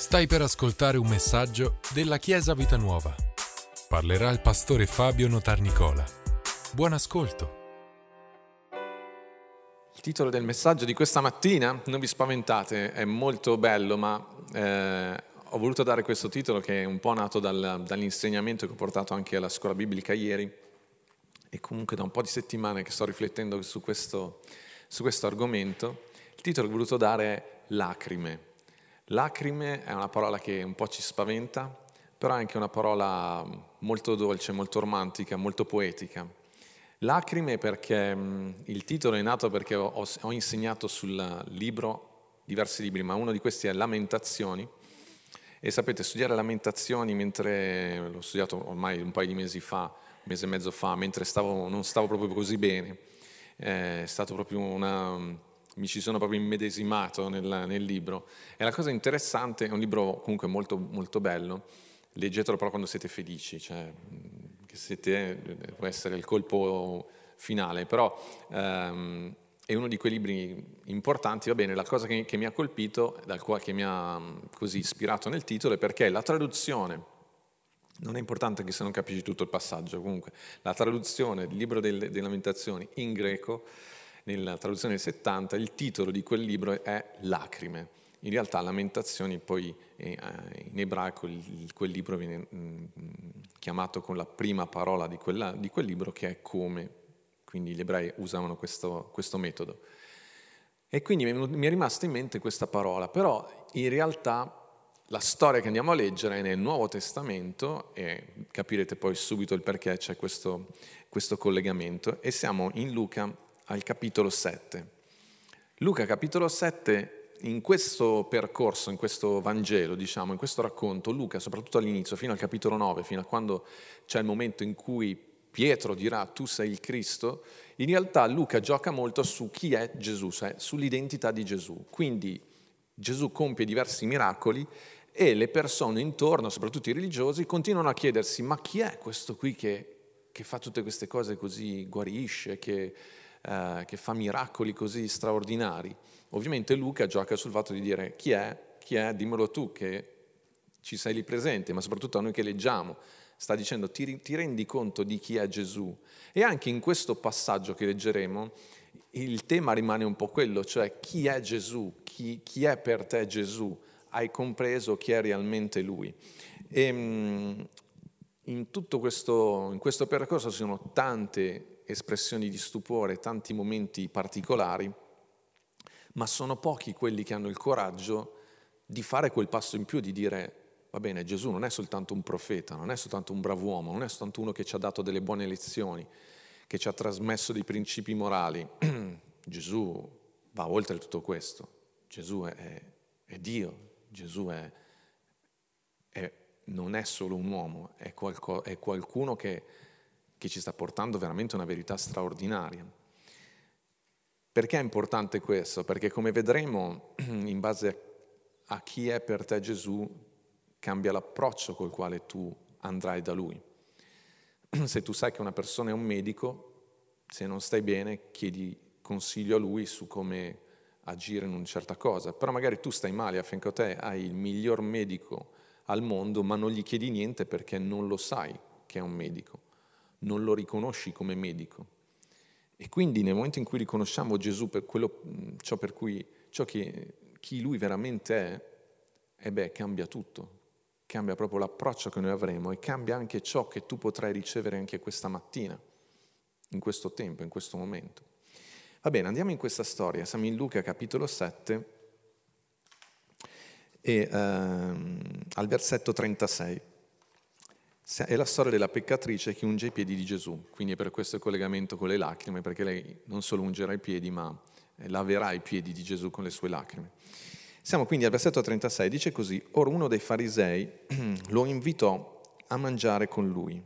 Stai per ascoltare un messaggio della Chiesa Vita Nuova. Parlerà il pastore Fabio Notarnicola. Buon ascolto. Il titolo del messaggio di questa mattina, non vi spaventate, è molto bello, ma eh, ho voluto dare questo titolo che è un po' nato dal, dall'insegnamento che ho portato anche alla scuola biblica ieri e comunque da un po' di settimane che sto riflettendo su questo, su questo argomento. Il titolo che ho voluto dare è Lacrime. Lacrime è una parola che un po' ci spaventa, però è anche una parola molto dolce, molto romantica, molto poetica. Lacrime perché mh, il titolo è nato perché ho, ho, insegnato sul libro, diversi libri, ma uno di questi è Lamentazioni. E sapete, studiare Lamentazioni mentre l'ho studiato ormai un paio di mesi fa, un mese e mezzo fa, mentre stavo, non stavo proprio così bene, è stato proprio una mi ci sono proprio immedesimato nel, nel, libro. E la cosa interessante, è un libro comunque molto, molto bello, leggetelo però quando siete felici, cioè che siete, può essere il colpo finale, però ehm, è uno di quei libri importanti, va bene, la cosa che, che mi ha colpito, dal quale, che mi ha così ispirato nel titolo, è perché la traduzione, non è importante che se non capisci tutto il passaggio, comunque, la traduzione del libro delle, delle lamentazioni in greco nella traduzione del 70, il titolo di quel libro è Lacrime. In realtà Lamentazioni poi eh, in ebraico quel libro viene mm, chiamato con la prima parola di, quella, di, quel libro che è come, quindi gli ebrei usavano questo, questo metodo. E quindi mi è rimasta in mente questa parola, però in realtà la storia che andiamo a leggere è nel Nuovo Testamento e capirete poi subito il perché c'è questo, questo collegamento e siamo in Luca al capitolo 7. Luca capitolo 7, in questo percorso, in questo Vangelo, diciamo, in questo racconto, Luca, soprattutto all'inizio, fino al capitolo 9, fino a quando c'è il momento in cui Pietro dirà tu sei il Cristo, in realtà Luca gioca molto su chi è Gesù, cioè sull'identità di Gesù. Quindi Gesù compie diversi miracoli e le persone intorno, soprattutto i religiosi, continuano a chiedersi ma chi è questo qui che, che fa tutte queste cose così, guarisce, che, eh, che fa miracoli così straordinari. Ovviamente Luca gioca sul fatto di dire chi è, chi è, dimmelo tu che ci sei lì presente, ma soprattutto a noi che leggiamo. Sta dicendo ti, ti rendi conto di chi è Gesù. E anche in questo passaggio che leggeremo il tema rimane un po' quello, cioè chi è Gesù, chi, chi è per te Gesù, hai compreso chi è realmente Lui. E, ehm, in tutto questo, in questo percorso ci sono tante espressioni di stupore, tanti momenti particolari, ma sono pochi quelli che hanno il coraggio di fare quel passo in più, di dire, va bene, Gesù non è soltanto un profeta, non è soltanto un bravo uomo, non è soltanto uno che ci ha dato delle buone lezioni, che ci ha trasmesso dei principi morali. Gesù va oltre tutto questo. Gesù è, è Dio, Gesù è, è, non è solo un uomo, è, qualco, è qualcuno che che ci sta portando veramente una verità straordinaria. Perché è importante questo? Perché come vedremo, in base a chi è per te Gesù, cambia l'approccio col quale tu andrai da Lui. Se tu sai che una persona è un medico, se non stai bene, chiedi consiglio a Lui su come agire in una certa cosa. Però magari tu stai male, a fianco a te hai il miglior medico al mondo, ma non gli chiedi niente perché non lo sai che è un medico non lo riconosci come medico. E quindi nel momento in cui riconosciamo Gesù per quello, ciò per cui, ciò che, chi lui veramente è, e eh beh, cambia tutto, cambia proprio l'approccio che noi avremo e cambia anche ciò che tu potrai ricevere anche questa mattina, in questo tempo, in questo momento. Va bene, andiamo in questa storia, siamo in Luca capitolo 7 e ehm, al versetto 36. È la storia della peccatrice che unge i piedi di Gesù, quindi è per questo il collegamento con le lacrime, perché lei non solo ungerà i piedi, ma eh, laverà i piedi di Gesù con le sue lacrime. Siamo quindi al versetto 36, dice così, Ora uno dei farisei lo invitò a mangiare con lui,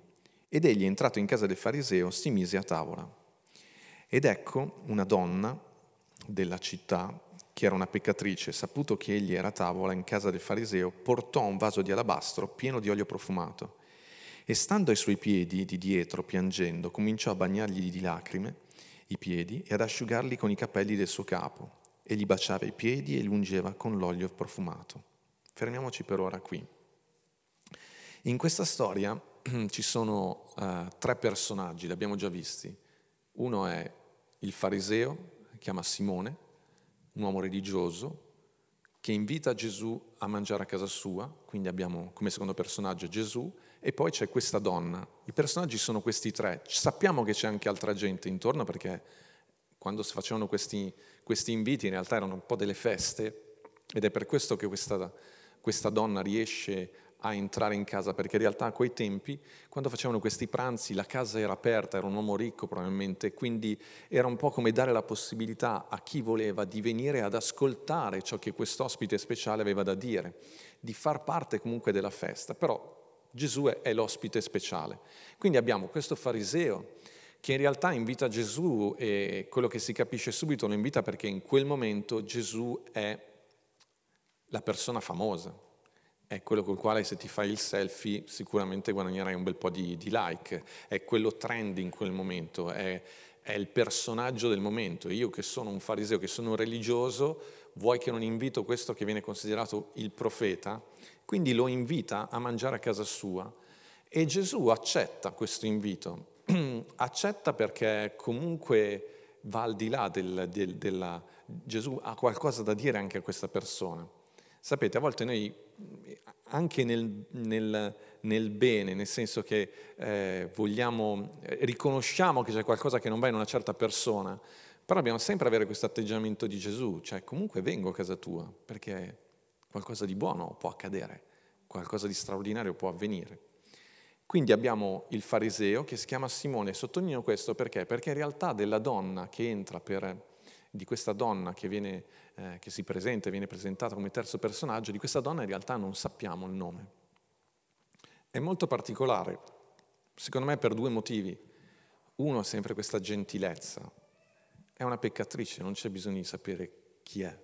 ed egli, entrato in casa del fariseo, si mise a tavola. Ed ecco una donna della città, che era una peccatrice, saputo che egli era a tavola in casa del fariseo, portò un vaso di alabastro pieno di olio profumato e stando ai suoi piedi di dietro, piangendo, cominciò a bagnargli di lacrime i piedi e ad asciugarli con i capelli del suo capo, e gli baciava i piedi e li ungeva con l'olio profumato. Fermiamoci per ora qui. In questa storia ci sono uh, tre personaggi, li abbiamo già visti. Uno è il fariseo, si chiama Simone, un uomo religioso, che invita Gesù a mangiare a casa sua, quindi abbiamo come secondo personaggio Gesù, e poi c'è questa donna. I personaggi sono questi tre. Sappiamo che c'è anche altra gente intorno perché quando si facevano questi, questi inviti in realtà erano un po' delle feste ed è per questo che questa, questa donna riesce a entrare in casa, perché in realtà a quei tempi, quando facevano questi pranzi, la casa era aperta, era un uomo ricco probabilmente, quindi era un po' come dare la possibilità a chi voleva di venire ad ascoltare ciò che quest'ospite speciale aveva da dire, di far parte comunque della festa. Però Gesù è l'ospite speciale. Quindi abbiamo questo fariseo che in realtà invita Gesù e quello che si capisce subito lo invita perché in quel momento Gesù è la persona famosa, è quello col quale se ti fai il selfie sicuramente guadagnerai un bel po' di, di like, è quello trend in quel momento, è, è il personaggio del momento. Io che sono un fariseo, che sono un religioso, vuoi che non invito questo che viene considerato il profeta? Quindi lo invita a mangiare a casa sua e Gesù accetta questo invito. accetta perché comunque va al di là del, del, della... Gesù ha qualcosa da dire anche a questa persona. Sapete, a volte noi anche nel, nel, nel bene, nel senso che eh, vogliamo, riconosciamo che c'è qualcosa che non va in una certa persona, però dobbiamo sempre avere questo atteggiamento di Gesù, cioè comunque vengo a casa tua, perché qualcosa di buono può accadere, qualcosa di straordinario può avvenire. Quindi abbiamo il fariseo che si chiama Simone, sottolineo questo perché? Perché in realtà della donna che entra per, di questa donna che, viene, eh, che si presenta, viene presentata come terzo personaggio, di questa donna in realtà non sappiamo il nome. È molto particolare, secondo me per due motivi. Uno è sempre questa gentilezza, è una peccatrice, non c'è bisogno di sapere chi è.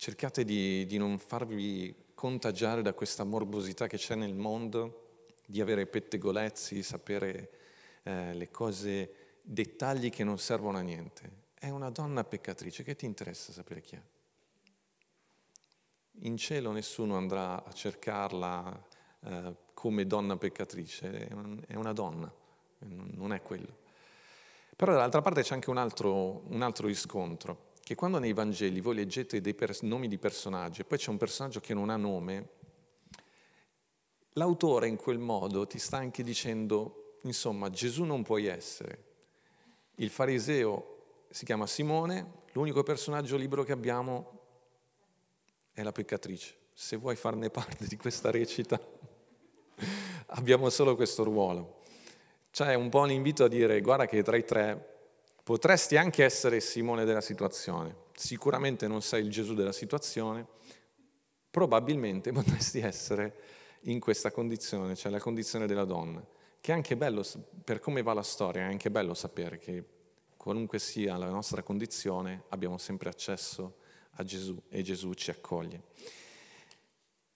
Cercate di, di non farvi contagiare da questa morbosità che c'è nel mondo, di avere pettegolezzi, sapere eh, le cose, dettagli che non servono a niente. È una donna peccatrice, che ti interessa sapere chi è? In cielo nessuno andrà a cercarla eh, come donna peccatrice, è, un, è una donna, non è quello. Però dall'altra parte c'è anche un altro, un altro riscontro che quando nei Vangeli voi leggete dei pers- nomi di personaggi e poi c'è un personaggio che non ha nome, l'autore in quel modo ti sta anche dicendo, insomma, Gesù non puoi essere. Il fariseo si chiama Simone, l'unico personaggio libero che abbiamo è la peccatrice. Se vuoi farne parte di questa recita, abbiamo solo questo ruolo. Cioè un po' un invito a dire, guarda che tra i tre Potresti anche essere Simone della situazione, sicuramente non sei il Gesù della situazione, probabilmente potresti essere in questa condizione, cioè la condizione della donna, che è anche bello, per come va la storia, è anche bello sapere che qualunque sia la nostra condizione abbiamo sempre accesso a Gesù e Gesù ci accoglie.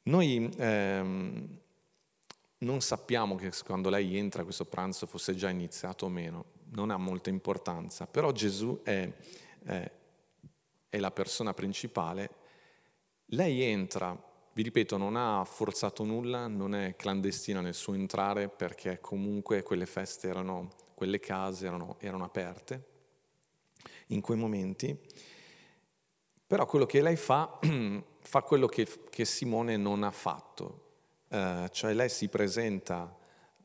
Noi ehm, non sappiamo che quando lei entra questo pranzo fosse già iniziato o meno, non ha molta importanza, però Gesù è, è, è la persona principale. Lei entra, vi ripeto, non ha forzato nulla, non è clandestina nel suo entrare perché comunque quelle feste erano, quelle case erano, erano aperte in quei momenti. Però quello che lei fa, fa quello che, che Simone non ha fatto, eh, cioè lei si presenta,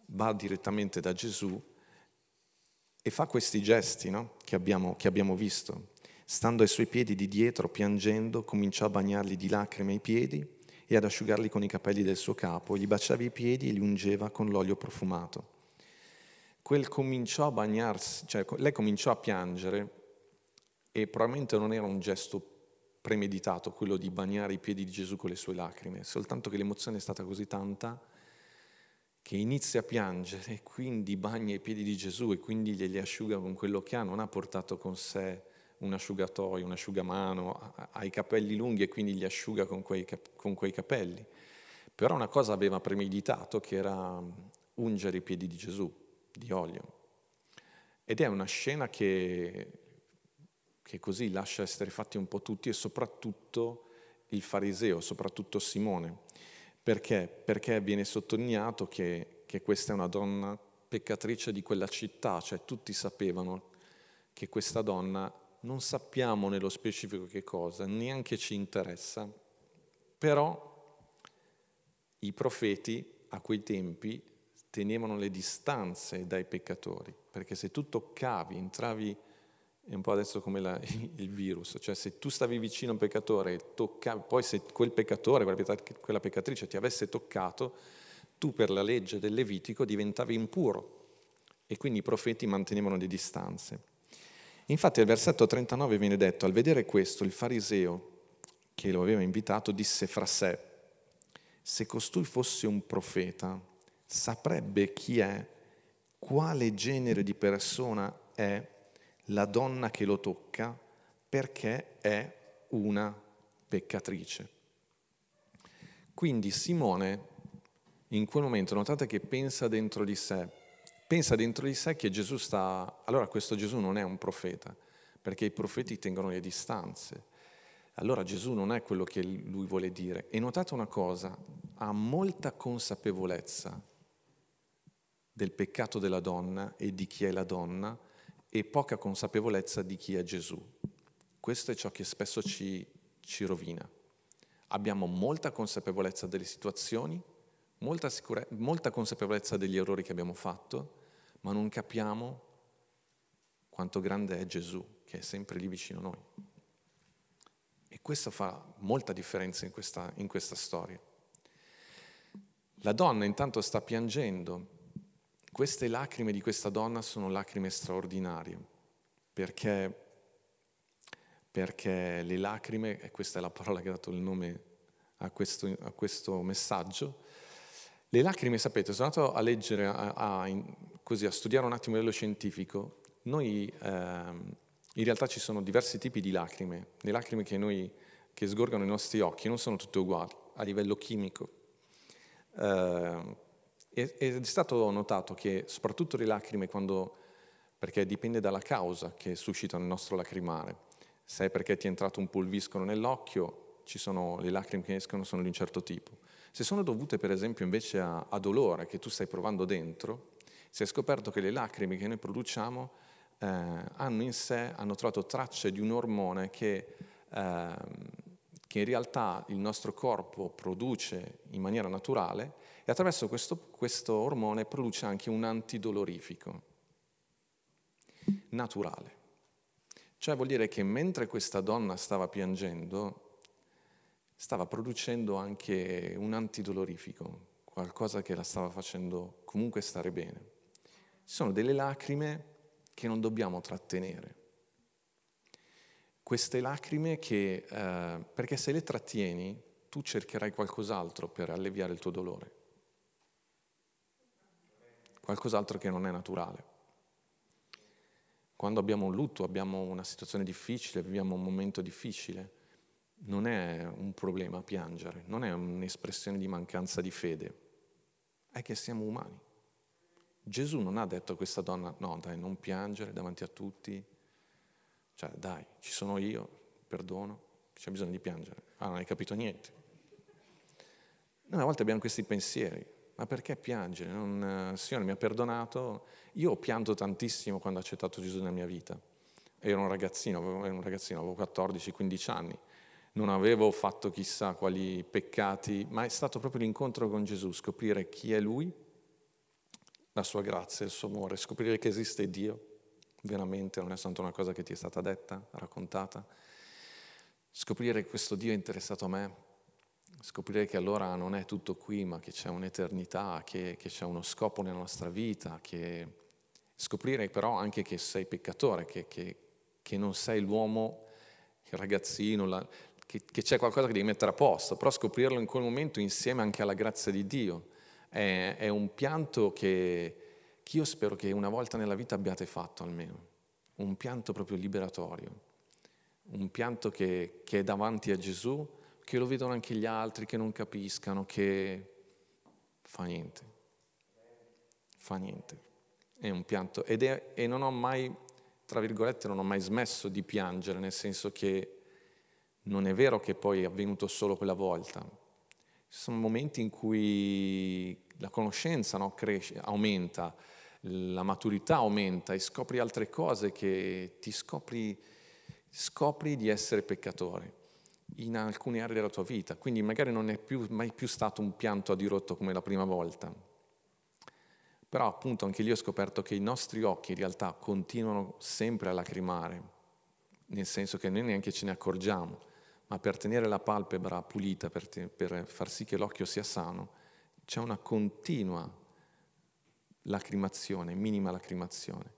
va direttamente da Gesù e fa questi gesti no? che, abbiamo, che abbiamo visto. Stando ai suoi piedi di dietro, piangendo, cominciò a bagnargli di lacrime i piedi e ad asciugarli con i capelli del suo capo, gli baciava i piedi e li ungeva con l'olio profumato. Quel cominciò a bagnarsi, cioè lei cominciò a piangere e probabilmente non era un gesto premeditato quello di bagnare i piedi di Gesù con le sue lacrime, soltanto che l'emozione è stata così tanta che inizia a piangere e quindi bagna i piedi di Gesù e quindi glieli asciuga con quello che ha, non ha portato con sé un asciugatoio, un asciugamano, ha i capelli lunghi e quindi li asciuga con quei, con quei capelli. Però una cosa aveva premeditato che era ungere i piedi di Gesù di olio. Ed è una scena che, che così lascia essere fatti un po' tutti e soprattutto il fariseo, soprattutto Simone. Perché? Perché viene sottolineato che, che questa è una donna peccatrice di quella città, cioè tutti sapevano che questa donna non sappiamo nello specifico che cosa, neanche ci interessa, però i profeti a quei tempi tenevano le distanze dai peccatori, perché se tu toccavi, entravi, è un po' adesso come la, il virus, cioè se tu stavi vicino a un peccatore toccavi, poi se quel peccatore, quella peccatrice ti avesse toccato, tu per la legge del Levitico diventavi impuro e quindi i profeti mantenevano le distanze. Infatti al versetto 39 viene detto, al vedere questo il fariseo che lo aveva invitato disse fra sé, se costui fosse un profeta, saprebbe chi è, quale genere di persona è la donna che lo tocca, perché è una peccatrice. Quindi Simone in quel momento, notate che pensa dentro di sé, pensa dentro di sé che Gesù sta... Allora questo Gesù non è un profeta, perché i profeti tengono le distanze. Allora Gesù non è quello che lui vuole dire. E notate una cosa, ha molta consapevolezza del peccato della donna e di chi è la donna e poca consapevolezza di chi è Gesù. Questo è ciò che spesso ci, ci rovina. Abbiamo molta consapevolezza delle situazioni, molta, sicure- molta consapevolezza degli errori che abbiamo fatto, ma non capiamo quanto grande è Gesù, che è sempre lì vicino a noi. E questo fa molta differenza in questa, in questa storia. La donna intanto sta piangendo. Queste lacrime di questa donna sono lacrime straordinarie, perché, perché le lacrime, e questa è la parola che ha dato il nome a questo, a questo messaggio, le lacrime, sapete, sono andato a leggere, a, a, così, a studiare un attimo dello scientifico. Noi, ehm, in realtà ci sono diversi tipi di lacrime. Le lacrime che, noi, che sgorgano i nostri occhi non sono tutte uguali a livello chimico. Eh, ed è stato notato che soprattutto le lacrime, quando, perché dipende dalla causa che suscita il nostro lacrimare, se è perché ti è entrato un pulviscolo nell'occhio, ci sono, le lacrime che escono sono di un certo tipo. Se sono dovute per esempio invece a, a dolore che tu stai provando dentro, si è scoperto che le lacrime che noi produciamo eh, hanno in sé, hanno trovato tracce di un ormone che, eh, che in realtà il nostro corpo produce in maniera naturale e attraverso questo, questo ormone produce anche un antidolorifico naturale. Cioè vuol dire che mentre questa donna stava piangendo, stava producendo anche un antidolorifico, qualcosa che la stava facendo comunque stare bene. Ci sono delle lacrime che non dobbiamo trattenere. Queste lacrime che, eh, perché se le trattieni, tu cercherai qualcos'altro per alleviare il tuo dolore. Qualcos'altro che non è naturale. Quando abbiamo un lutto, abbiamo una situazione difficile, viviamo un momento difficile, non è un problema piangere, non è un'espressione di mancanza di fede, è che siamo umani. Gesù non ha detto a questa donna, no dai, non piangere davanti a tutti, cioè dai, ci sono io, perdono, c'è bisogno di piangere. Ah, non hai capito niente. Noi a volte abbiamo questi pensieri, ma perché piangere? Non, il Signore mi ha perdonato, io ho pianto tantissimo quando ho accettato Gesù nella mia vita. Ero un ragazzino, ero un ragazzino avevo 14-15 anni non avevo fatto chissà quali peccati, ma è stato proprio l'incontro con Gesù, scoprire chi è Lui, la sua grazia, il suo amore, scoprire che esiste Dio, veramente non è soltanto una cosa che ti è stata detta, raccontata, scoprire che questo Dio è interessato a me, scoprire che allora non è tutto qui, ma che c'è un'eternità, che, che c'è uno scopo nella nostra vita, che... scoprire però anche che sei peccatore, che, che, che non sei l'uomo il ragazzino, la, che, c'è qualcosa che devi mettere a posto, però scoprirlo in quel momento insieme anche alla grazia di Dio è, è un pianto che, io spero che una volta nella vita abbiate fatto almeno, un pianto proprio liberatorio, un pianto che, è davanti a Gesù, che lo vedono anche gli altri, che non capiscano, che fa niente, fa niente. È un pianto ed è, e non ho mai, tra virgolette, non ho mai smesso di piangere, nel senso che non è vero che poi è avvenuto solo quella volta. Ci sono momenti in cui la conoscenza no, cresce, aumenta, la maturità aumenta e scopri altre cose che ti scopri, scopri di essere peccatore in alcune aree della tua vita. Quindi magari non è più, mai più stato un pianto a dirotto come la prima volta. Però appunto anche lì ho scoperto che i nostri occhi in realtà continuano sempre a lacrimare, nel senso che noi neanche ce ne accorgiamo ma per tenere la palpebra pulita, per, te, per far sì che l'occhio sia sano, c'è una continua lacrimazione, minima lacrimazione.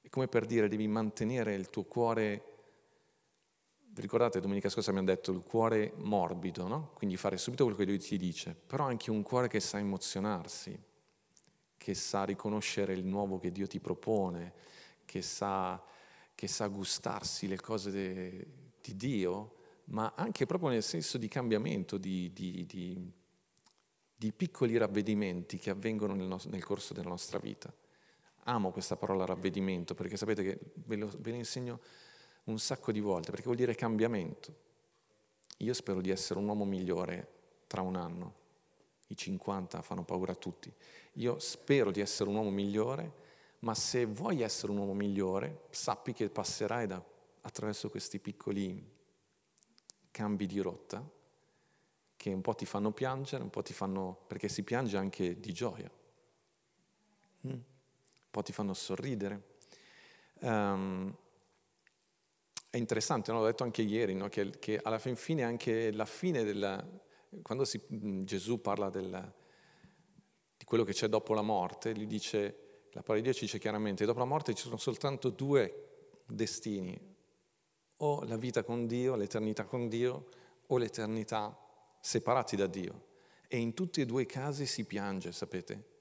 È come per dire devi mantenere il tuo cuore, vi ricordate domenica scorsa abbiamo detto il cuore morbido, no? quindi fare subito quello che lui ti dice, però anche un cuore che sa emozionarsi, che sa riconoscere il nuovo che Dio ti propone, che sa, che sa gustarsi le cose de, di Dio, ma anche proprio nel senso di cambiamento, di, di, di, di piccoli ravvedimenti che avvengono nel, nostro, nel, corso della nostra vita. Amo questa parola ravvedimento perché sapete che ve lo, ve lo insegno un sacco di volte, perché vuol dire cambiamento. Io spero di essere un uomo migliore tra un anno. I 50 fanno paura a tutti. Io spero di essere un uomo migliore, ma se vuoi essere un uomo migliore, sappi che passerai da attraverso questi piccoli cambi di rotta che un po' ti fanno piangere, un po' ti fanno, perché si piange anche di gioia, mm. un po' ti fanno sorridere. Um, è interessante, no? l'ho detto anche ieri, no? che, che, alla fin fine anche la fine della... quando si, Gesù parla del, di quello che c'è dopo la morte, gli dice, la parola di Dio ci dice chiaramente, dopo la morte ci sono soltanto due destini, o la vita con Dio, l'eternità con Dio, o l'eternità separati da Dio. E in tutti e due i casi si piange, sapete?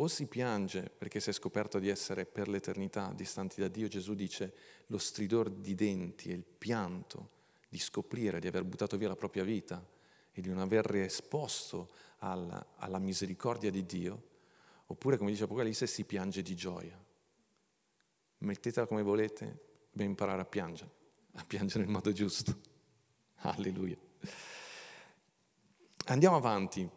O si piange perché si è scoperto di essere per l'eternità distanti da Dio, Gesù dice lo stridor di denti e il pianto di scoprire di aver buttato via la propria vita e di non aver esposto alla, alla misericordia di Dio, oppure come dice Apocalisse si piange di gioia. Mettetela come volete, dobbiamo imparare a piangere a piangere nel modo giusto. Alleluia. Andiamo avanti.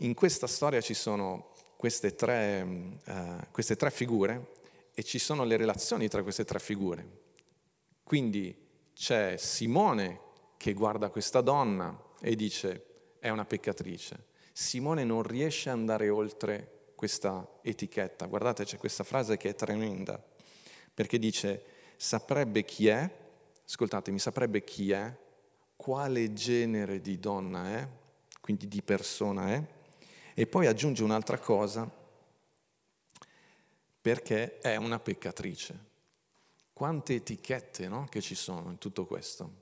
In questa storia ci sono queste tre, uh, queste tre figure e ci sono le relazioni tra queste tre figure. Quindi c'è Simone che guarda questa donna e dice è una peccatrice. Simone non riesce ad andare oltre questa etichetta. Guardate, c'è questa frase che è tremenda, perché dice saprebbe chi è, ascoltatemi, saprebbe chi è, quale genere di donna è, quindi di persona è, e poi aggiunge un'altra cosa, perché è una peccatrice. Quante etichette no, che ci sono in tutto questo?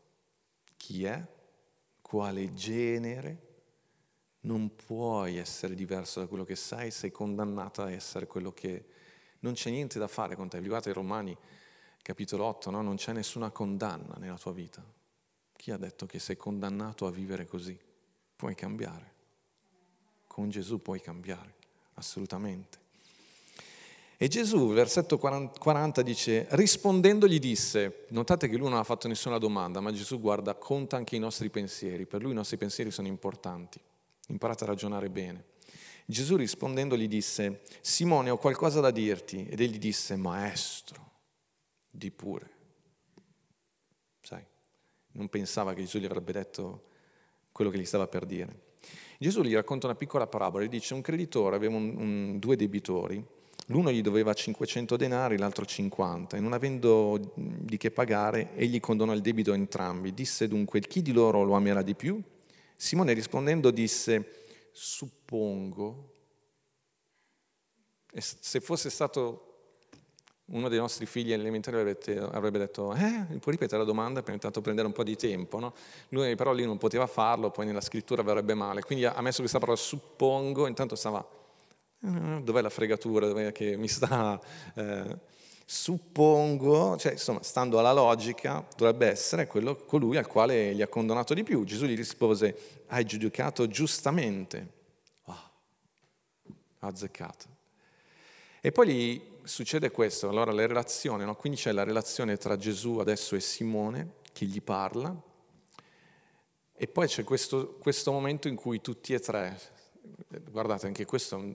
Chi è? Quale genere? Non puoi essere diverso da quello che sei, sei condannata a essere quello che... Non c'è niente da fare con te. Guardate i Romani capitolo 8, no? non c'è nessuna condanna nella tua vita. Chi ha detto che sei condannato a vivere così? Puoi cambiare. Con Gesù puoi cambiare, assolutamente. E Gesù, versetto 40, dice, rispondendo gli disse, notate che lui non ha fatto nessuna domanda, ma Gesù guarda, conta anche i nostri pensieri, per lui i nostri pensieri sono importanti, imparate a ragionare bene. Gesù rispondendo gli disse, Simone ho qualcosa da dirti, ed egli disse, maestro di pure. Sai, non pensava che Gesù gli avrebbe detto quello che gli stava per dire. Gesù gli racconta una piccola parabola, gli dice un creditore aveva un, un, due debitori, l'uno gli doveva 500 denari, l'altro 50 e non avendo di che pagare egli condonò il debito a entrambi. Disse dunque chi di loro lo amerà di più? Simone rispondendo disse suppongo, e se fosse stato uno dei nostri figli elementari avrebbe detto, eh, puoi ripetere la domanda per intanto prendere un po' di tempo, no? Lui però lì non poteva farlo, poi nella scrittura verrebbe male, quindi ha messo questa parola suppongo, intanto stava, eh, dov'è la fregatura, dov'è che mi sta, eh, suppongo, cioè insomma, stando alla logica, dovrebbe essere quello, colui al quale gli ha condonato di più. Gesù gli rispose, hai giudicato giustamente. Oh, azzeccato. E poi gli succede questo, allora le relazioni, no? quindi c'è la relazione tra Gesù adesso e Simone che gli parla e poi c'è questo, questo momento in cui tutti e tre, guardate anche questo è un,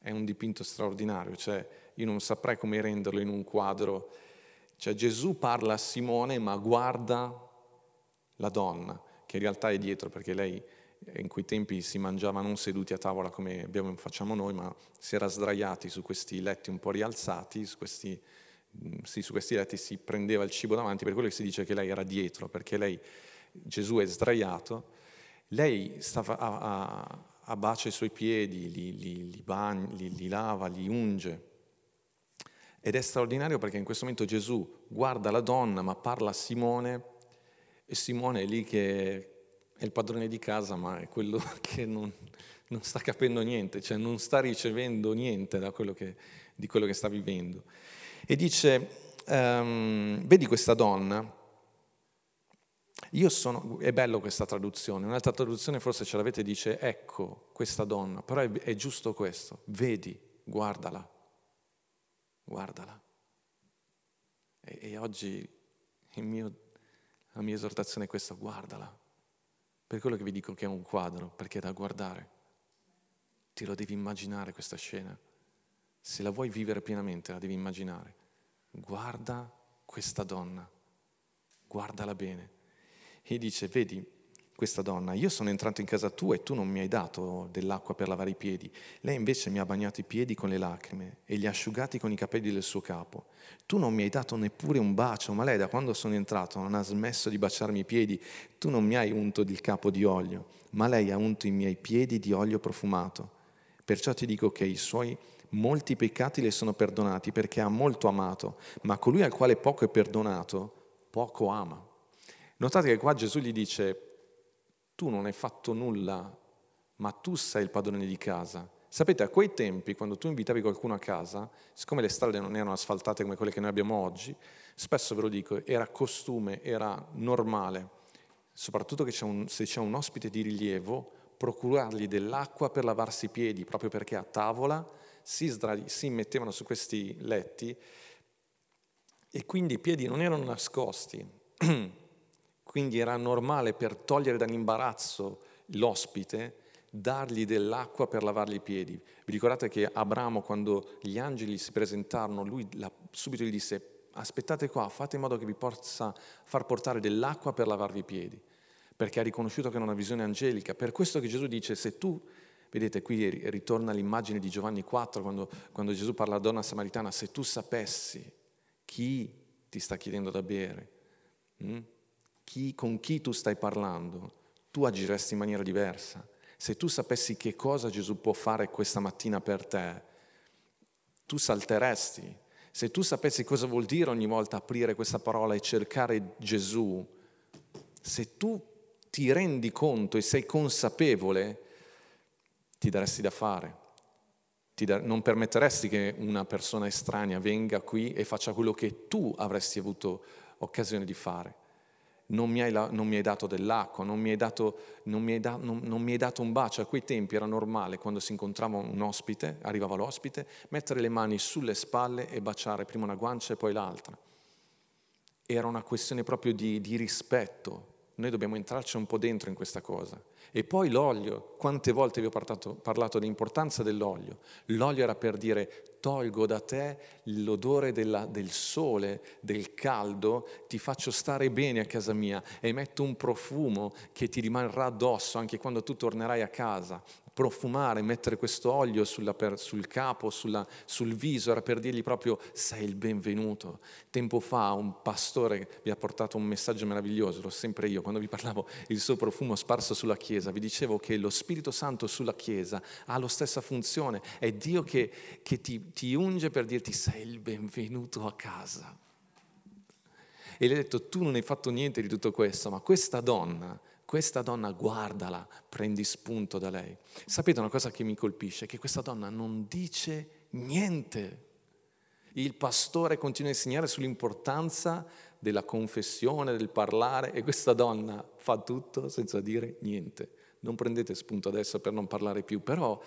è un dipinto straordinario, cioè io non saprei come renderlo in un quadro, cioè Gesù parla a Simone ma guarda la donna, che in realtà è dietro perché lei in quei tempi si mangiava non seduti a tavola come abbiamo, facciamo noi, ma si era sdraiati su questi letti un po' rialzati, su questi, mm, sì, su questi letti si prendeva il cibo davanti, per quello che si dice che lei era dietro, perché lei, Gesù è sdraiato, lei stava a, a, a bacia i suoi piedi, li, li, li, bagni, li, li lava, li unge. Ed è straordinario perché in questo momento Gesù guarda la donna ma parla a Simone e Simone è lì che è il padrone di casa, ma è quello che non, non sta capendo niente, cioè non sta ricevendo niente quello che, di quello che sta vivendo. E dice, um, vedi questa donna? Io sono, è bello questa traduzione, un'altra traduzione forse ce l'avete, dice ecco questa donna, però è, è giusto questo, vedi, guardala, guardala. E, e oggi mio, la mia esortazione è questa, guardala. Per quello che vi dico che è un quadro, perché è da guardare. Ti lo devi immaginare questa scena. Se la vuoi vivere pienamente, la devi immaginare. Guarda questa donna, guardala bene. E dice, vedi, questa donna, io sono entrato in casa tua e tu non mi hai dato dell'acqua per lavare i piedi. Lei invece mi ha bagnato i piedi con le lacrime e li ha asciugati con i capelli del suo capo. Tu non mi hai dato neppure un bacio, ma lei da quando sono entrato non ha smesso di baciarmi i piedi. Tu non mi hai unto il capo di olio, ma lei ha unto i miei piedi di olio profumato. Perciò ti dico che i suoi molti peccati le sono perdonati perché ha molto amato, ma colui al quale poco è perdonato, poco ama. Notate che qua Gesù gli dice tu non hai fatto nulla, ma tu sei il padrone di casa. Sapete, a quei tempi, quando tu invitavi qualcuno a casa, siccome le strade non erano asfaltate come quelle che noi abbiamo oggi, spesso ve lo dico, era costume, era normale, soprattutto c'è un, se c'è un ospite di rilievo, procurargli dell'acqua per lavarsi i piedi, proprio perché a tavola si, sdra- si mettevano su questi letti e quindi i piedi non erano nascosti. Quindi era normale per togliere dall'imbarazzo l'ospite dargli dell'acqua per lavargli i piedi. Vi ricordate che Abramo, quando gli angeli si presentarono, lui subito gli disse, aspettate qua, fate in modo che vi possa far portare dell'acqua per lavarvi i piedi, perché ha riconosciuto che era una visione angelica. Per questo che Gesù dice, se tu, vedete qui ritorna l'immagine di Giovanni 4, quando, quando Gesù parla alla donna samaritana, se tu sapessi chi ti sta chiedendo da bere, hm? Chi, con chi tu stai parlando, tu agiresti in maniera diversa. Se tu sapessi che cosa Gesù può fare questa mattina per te, tu salteresti. Se tu sapessi cosa vuol dire ogni volta aprire questa parola e cercare Gesù, se tu ti rendi conto e sei consapevole, ti daresti da fare. Da, non permetteresti che una persona estranea venga qui e faccia quello che tu avresti avuto occasione di fare non mi, hai, non mi hai, dato dell'acqua, non mi hai dato, non mi hai, da, non, non mi hai dato un bacio. A quei tempi era normale, quando si incontrava un ospite, arrivava l'ospite, mettere le mani sulle spalle e baciare prima una guancia e poi l'altra. Era una questione proprio di, di rispetto. Noi dobbiamo entrarci un po' dentro in questa cosa. E poi l'olio, quante volte vi ho parlato, parlato dell'importanza dell'olio? L'olio era per dire tolgo da te l'odore della, del sole, del caldo, ti faccio stare bene a casa mia e metto un profumo che ti rimarrà addosso anche quando tu tornerai a casa profumare, mettere questo olio per, sul capo, sulla, sul viso, era per dirgli proprio sei il benvenuto. Tempo fa un pastore vi ha portato un messaggio meraviglioso, l'ho sempre io, quando vi parlavo il suo profumo sparso sulla Chiesa, vi dicevo che lo Spirito Santo sulla Chiesa ha la stessa funzione, è Dio che, che ti, ti unge per dirti sei il benvenuto a casa. E gli ha detto tu non hai fatto niente di tutto questo, ma questa donna questa donna guardala, prendi spunto da lei. Sapete una cosa che mi colpisce? Che questa donna non dice niente. Il pastore continua a insegnare sull'importanza della confessione, del parlare e questa donna fa tutto senza dire niente. Non prendete spunto adesso per non parlare più, però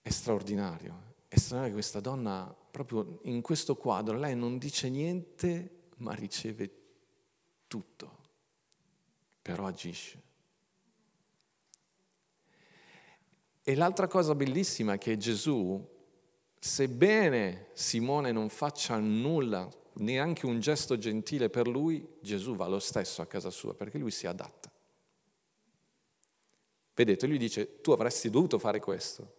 è straordinario. È straordinario che questa donna, proprio in questo quadro, lei non dice niente, ma riceve tutto, però agisce. E l'altra cosa bellissima è che Gesù, sebbene Simone non faccia nulla, neanche un gesto gentile per lui, Gesù va lo stesso a casa sua perché lui si adatta. Vedete, lui dice, tu avresti dovuto fare questo.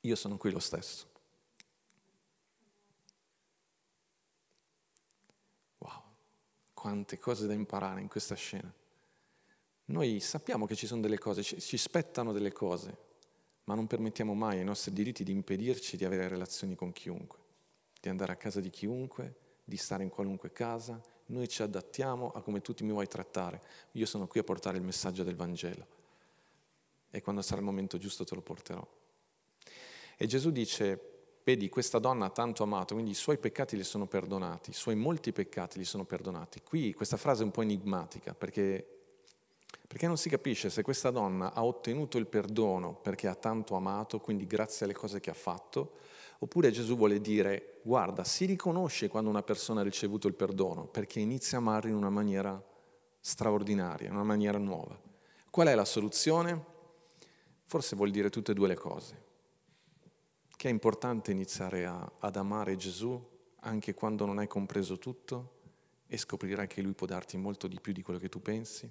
Io sono qui lo stesso. Quante cose da imparare in questa scena. Noi sappiamo che ci sono delle cose, ci, spettano delle cose, ma non permettiamo mai ai nostri diritti di impedirci di avere relazioni con chiunque, di andare a casa di chiunque, di stare in qualunque casa. Noi ci adattiamo a come tu mi vuoi trattare. Io sono qui a portare il messaggio del Vangelo e quando sarà il momento giusto te lo porterò. E Gesù dice, vedi, questa donna ha tanto amato, quindi i suoi peccati le sono perdonati, i suoi molti peccati gli sono perdonati. Qui questa frase è un po' enigmatica perché perché non si capisce se questa donna ha ottenuto il perdono perché ha tanto amato, quindi grazie alle cose che ha fatto, oppure Gesù vuole dire, guarda, si riconosce quando una persona ha ricevuto il perdono, perché inizia a amare in una maniera straordinaria, in una maniera nuova. Qual è la soluzione? Forse vuol dire tutte e due le cose. Che è importante iniziare a, ad amare Gesù anche quando non hai compreso tutto e scoprirai che Lui può darti molto di più di quello che tu pensi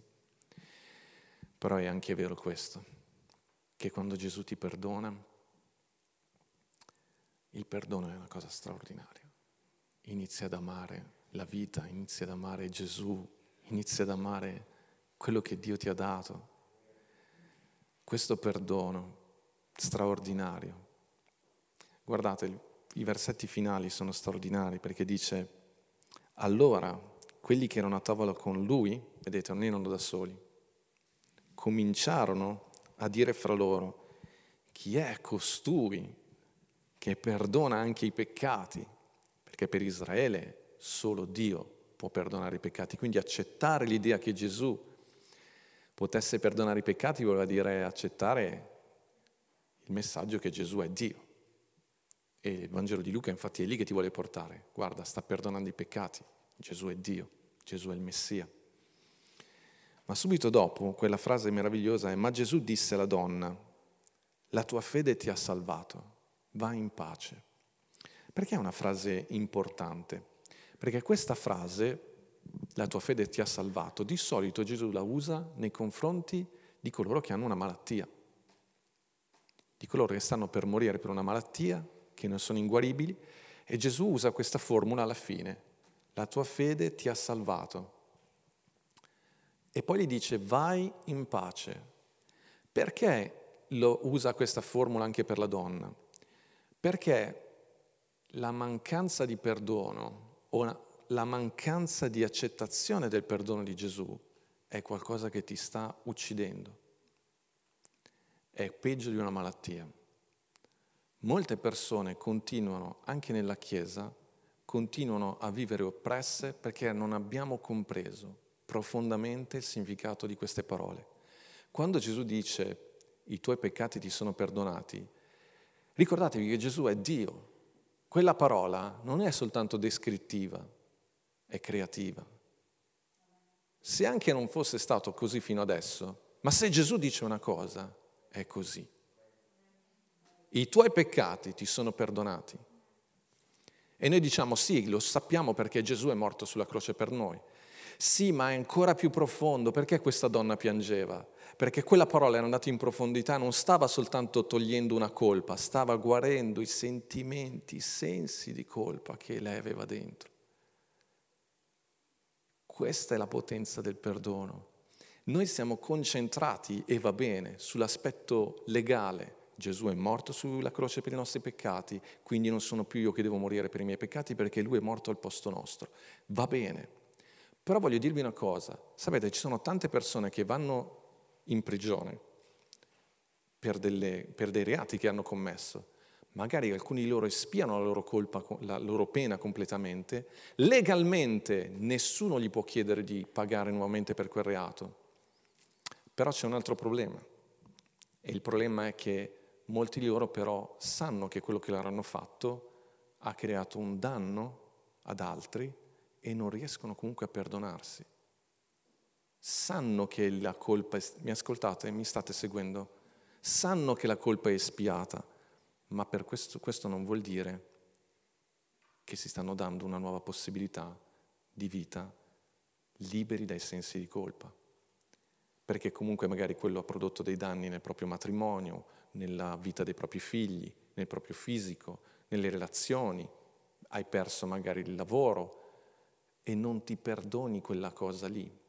però è anche vero questo, che quando Gesù ti perdona, il perdono è una cosa straordinaria. Inizia ad amare la vita, inizia ad amare Gesù, inizia ad amare quello che Dio ti ha dato. Questo perdono straordinario. Guardate, i versetti finali sono straordinari perché dice, allora quelli che erano a tavola con lui, vedete, non erano da soli, cominciarono a dire fra loro, chi è costui che perdona anche i peccati? Perché per Israele solo Dio può perdonare i peccati. Quindi accettare l'idea che Gesù potesse perdonare i peccati voleva dire accettare il messaggio che Gesù è Dio. E il Vangelo di Luca infatti è lì che ti vuole portare. Guarda, sta perdonando i peccati. Gesù è Dio, Gesù è il Messia. Ma subito dopo quella frase meravigliosa è, ma Gesù disse alla donna, la tua fede ti ha salvato, vai in pace. Perché è una frase importante? Perché questa frase, la tua fede ti ha salvato, di solito Gesù la usa nei confronti di coloro che hanno una malattia, di coloro che stanno per morire per una malattia, che non sono inguaribili, e Gesù usa questa formula alla fine, la tua fede ti ha salvato, e poi gli dice vai in pace. Perché lo usa questa formula anche per la donna? Perché la mancanza di perdono o la mancanza di accettazione del perdono di Gesù è qualcosa che ti sta uccidendo. È peggio di una malattia. Molte persone continuano, anche nella Chiesa, continuano a vivere oppresse perché non abbiamo compreso profondamente il significato di queste parole. Quando Gesù dice i tuoi peccati ti sono perdonati, ricordatevi che Gesù è Dio. Quella parola non è soltanto descrittiva, è creativa. Se anche non fosse stato così fino adesso, ma se Gesù dice una cosa, è così. I tuoi peccati ti sono perdonati. E noi diciamo sì, lo sappiamo perché Gesù è morto sulla croce per noi. Sì, ma è ancora più profondo. Perché questa donna piangeva? Perché quella parola era andata in profondità, non stava soltanto togliendo una colpa, stava guarendo i sentimenti, i sensi di colpa che lei aveva dentro. Questa è la potenza del perdono. Noi siamo concentrati, e va bene, sull'aspetto legale. Gesù è morto sulla croce per i nostri peccati, quindi non sono più io che devo morire per i miei peccati perché Lui è morto al posto nostro. Va bene, però voglio dirvi una cosa, sapete, ci sono tante persone che vanno in prigione per, delle, per dei reati che hanno commesso, magari alcuni di loro espiano la loro colpa, la loro pena completamente, legalmente nessuno gli può chiedere di pagare nuovamente per quel reato. Però c'è un altro problema, e il problema è che molti di loro però sanno che quello che loro hanno fatto ha creato un danno ad altri e non riescono comunque a perdonarsi. Sanno che la colpa è... Mi ascoltate? Mi state seguendo? Sanno che la colpa è espiata, ma per questo, questo non vuol dire che si stanno dando una nuova possibilità di vita liberi dai sensi di colpa. Perché comunque magari quello ha prodotto dei danni nel proprio matrimonio, nella vita dei propri figli, nel proprio fisico, nelle relazioni, hai perso magari il lavoro e non ti perdoni quella cosa lì.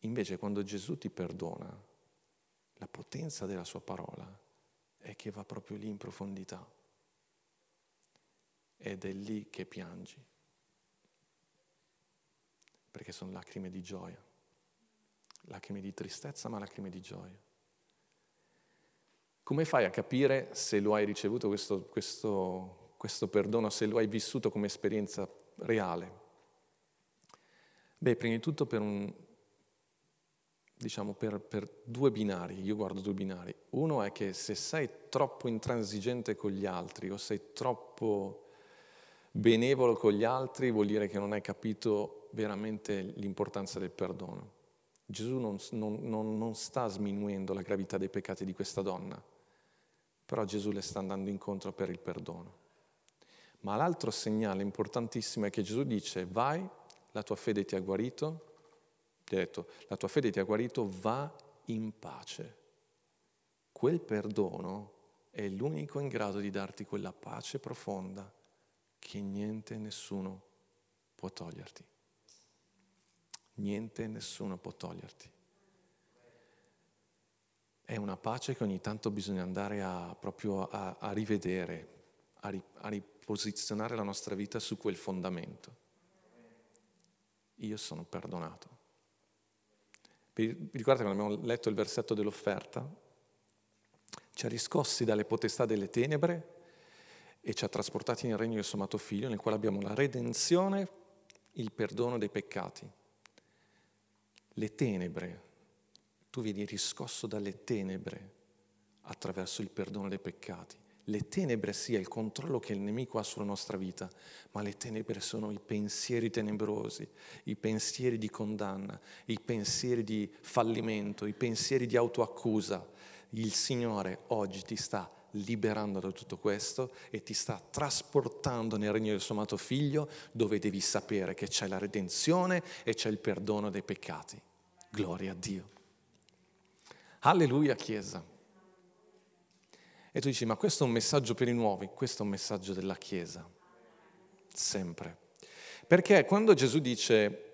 Invece quando Gesù ti perdona, la potenza della sua parola è che va proprio lì in profondità ed è lì che piangi, perché sono lacrime di gioia, lacrime di tristezza ma lacrime di gioia. Come fai a capire se lo hai ricevuto questo, questo, questo perdono, se lo hai vissuto come esperienza reale? Beh, prima di tutto per un, diciamo, per, per, due binari, io guardo due binari. Uno è che se sei troppo intransigente con gli altri o sei troppo benevolo con gli altri, vuol dire che non hai capito veramente l'importanza del perdono. Gesù non, non, non, non sta sminuendo la gravità dei peccati di questa donna, però Gesù le sta andando incontro per il perdono. Ma l'altro segnale importantissimo è che Gesù dice, vai, la tua fede ti ha guarito, ti ha detto, la tua fede ti ha guarito, va in pace. Quel perdono è l'unico in grado di darti quella pace profonda che niente e nessuno può toglierti. Niente e nessuno può toglierti. È una pace che ogni tanto bisogna andare a, proprio a, a rivedere, a, ri, a riposizionare la nostra vita su quel fondamento. Io sono perdonato. Vi ricordate quando abbiamo letto il versetto dell'offerta? Ci ha riscossi dalle potestà delle tenebre e ci ha trasportati nel regno del suo amato figlio, nel quale abbiamo la redenzione, il perdono dei peccati. Le tenebre, tu vieni riscosso dalle tenebre attraverso il perdono dei peccati le tenebre sia il controllo che il nemico ha sulla nostra vita, ma le tenebre sono i pensieri tenebrosi, i pensieri di condanna, i pensieri di fallimento, i pensieri di autoaccusa. Il Signore oggi ti sta liberando da tutto questo e ti sta trasportando nel regno del suo amato figlio dove devi sapere che c'è la redenzione e c'è il perdono dei peccati. Gloria a Dio. Alleluia Chiesa. E tu dici, ma questo è un messaggio per i nuovi, questo è un messaggio della Chiesa, sempre. Perché quando Gesù dice,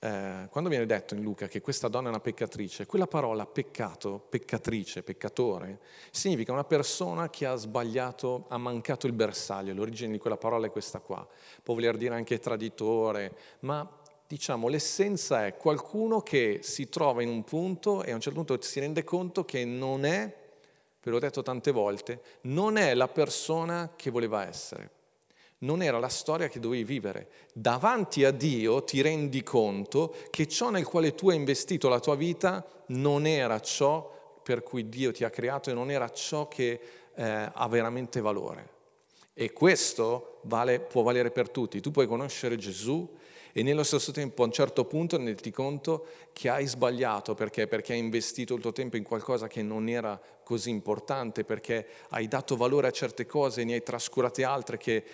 eh, quando viene detto in Luca che questa donna è una peccatrice, quella parola peccato, peccatrice, peccatore, significa una persona che ha sbagliato, ha mancato il bersaglio, l'origine di quella parola è questa qua, può voler dire anche traditore, ma diciamo l'essenza è qualcuno che si trova in un punto e a un certo punto si rende conto che non è ve l'ho detto tante volte, non è la persona che voleva essere, non era la storia che dovevi vivere. Davanti a Dio ti rendi conto che ciò nel quale tu hai investito la tua vita non era ciò per cui Dio ti ha creato e non era ciò che eh, ha veramente valore. E questo vale, può valere per tutti. Tu puoi conoscere Gesù e nello stesso tempo a un certo punto renderti conto che hai sbagliato perché? perché hai investito il tuo tempo in qualcosa che non era così importante, perché hai dato valore a certe cose e ne hai trascurate altre che,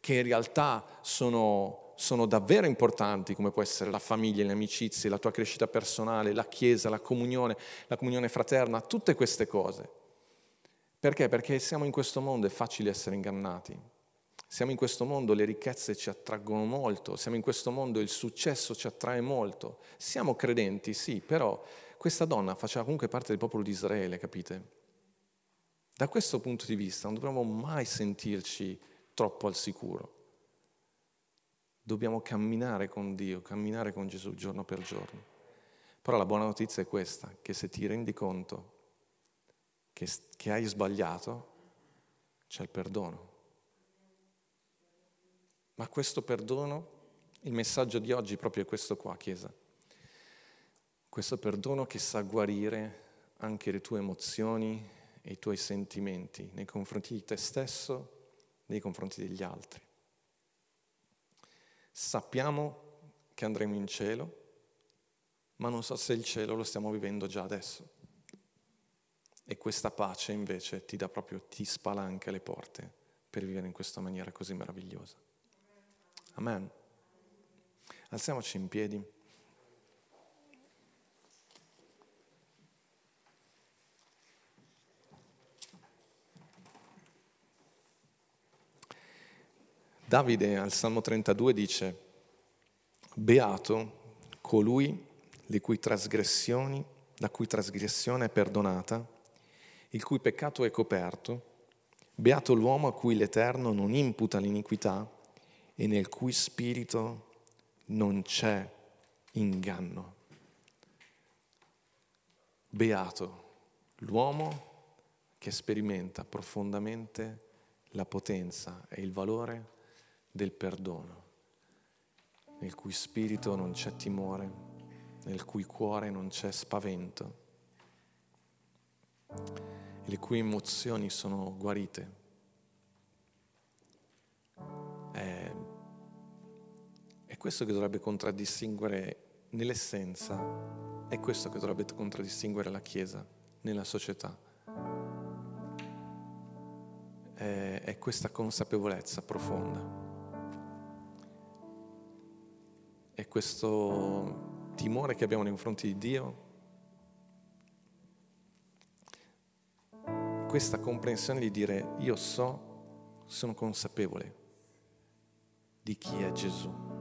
che in realtà sono, sono davvero importanti, come può essere la famiglia, le amicizie, la tua crescita personale, la chiesa, la comunione, la comunione fraterna, tutte queste cose. Perché? Perché siamo in questo mondo, è facile essere ingannati. Siamo in questo mondo, le ricchezze ci attraggono molto, siamo in questo mondo, il successo ci attrae molto. Siamo credenti, sì, però questa donna faceva comunque parte del popolo di Israele, capite? Da questo punto di vista non dobbiamo mai sentirci troppo al sicuro. Dobbiamo camminare con Dio, camminare con Gesù giorno per giorno. Però la buona notizia è questa, che se ti rendi conto che, che hai sbagliato, c'è il perdono. Ma questo perdono, il messaggio di oggi proprio è questo qua, Chiesa. Questo perdono che sa guarire anche le tue emozioni e i tuoi sentimenti nei confronti di te stesso, nei confronti degli altri. sappiamo che andremo in cielo, ma non so se il cielo lo stiamo vivendo già adesso. E questa pace invece ti dà proprio, ti spalanca le porte per vivere in questa maniera così meravigliosa. Amen. Alziamoci in piedi. Davide al Salmo 32 dice, Beato colui le cui trasgressioni, la cui trasgressione è perdonata, il cui peccato è coperto, beato l'uomo a cui l'Eterno non imputa l'iniquità e nel cui spirito non c'è inganno. Beato l'uomo che sperimenta profondamente la potenza e il valore del perdono, nel cui spirito non c'è timore, nel cui cuore non c'è spavento, le cui emozioni sono guarite. Questo che dovrebbe contraddistinguere nell'essenza, è questo che dovrebbe contraddistinguere la Chiesa nella società. È, è questa consapevolezza profonda. e questo timore che abbiamo nei confronti di Dio, questa comprensione di dire io so, sono consapevole di chi è Gesù.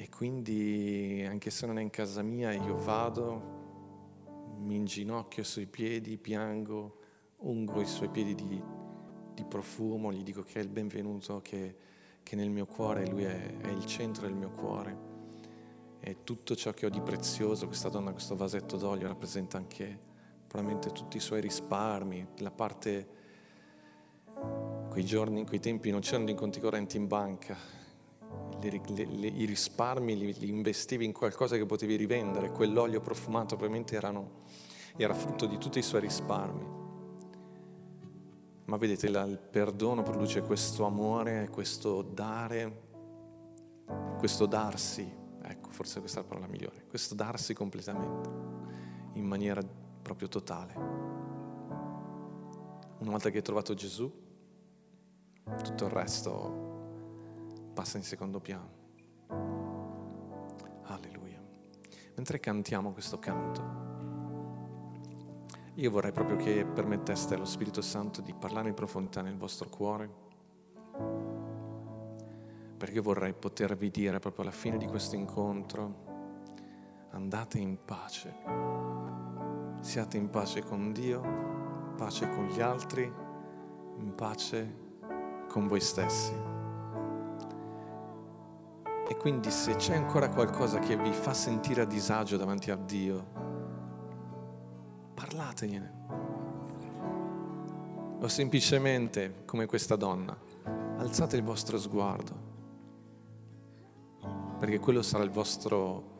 E quindi anche se non è in casa mia, io vado, mi inginocchio sui piedi, piango, ungo i suoi piedi di, di profumo, gli dico che è il benvenuto, che che nel mio cuore Lui è, è il centro del mio cuore. E tutto ciò che ho di prezioso, questa donna, questo vasetto d'olio rappresenta anche probabilmente tutti i suoi risparmi, la parte, quei giorni, in quei tempi non c'erano i correnti in banca, le, le, le, i risparmi li, li, investivi in qualcosa che potevi rivendere, quell'olio profumato probabilmente erano, era frutto di tutti i suoi risparmi. Ma vedete, il perdono produce questo amore, questo dare, questo darsi, ecco, forse questa è la parola migliore, questo darsi completamente, in maniera proprio totale. Una volta che hai trovato Gesù, tutto il resto passa in secondo piano. Alleluia. Mentre cantiamo questo canto, io vorrei proprio che permetteste allo Spirito Santo di parlare in profondità nel vostro cuore, perché vorrei potervi dire proprio alla fine di questo incontro, andate in pace, siate in pace con Dio, pace con gli altri, in pace con voi stessi. Quindi se c'è ancora qualcosa che vi fa sentire a disagio davanti a Dio, parlategliene. O semplicemente, come questa donna, alzate il vostro sguardo, perché quello sarà il vostro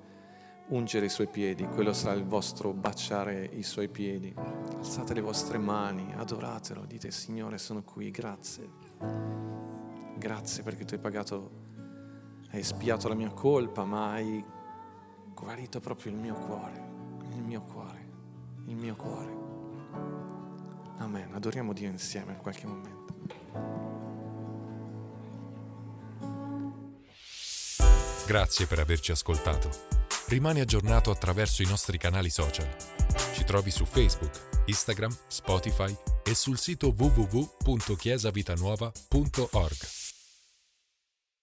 ungere i suoi piedi, quello sarà il vostro baciare i suoi piedi. Alzate le vostre mani, adoratelo, dite Signore sono qui, grazie. Grazie perché tu hai pagato, hai espiato la mia colpa, ma hai guarito proprio il mio cuore, il mio cuore il mio cuore. Amen. Adoriamo Dio insieme in qualche momento. Grazie per averci ascoltato. Rimani aggiornato attraverso i nostri canali social. Ci trovi su Facebook, Instagram, Spotify e sul sito www.chiesavitanuova.org.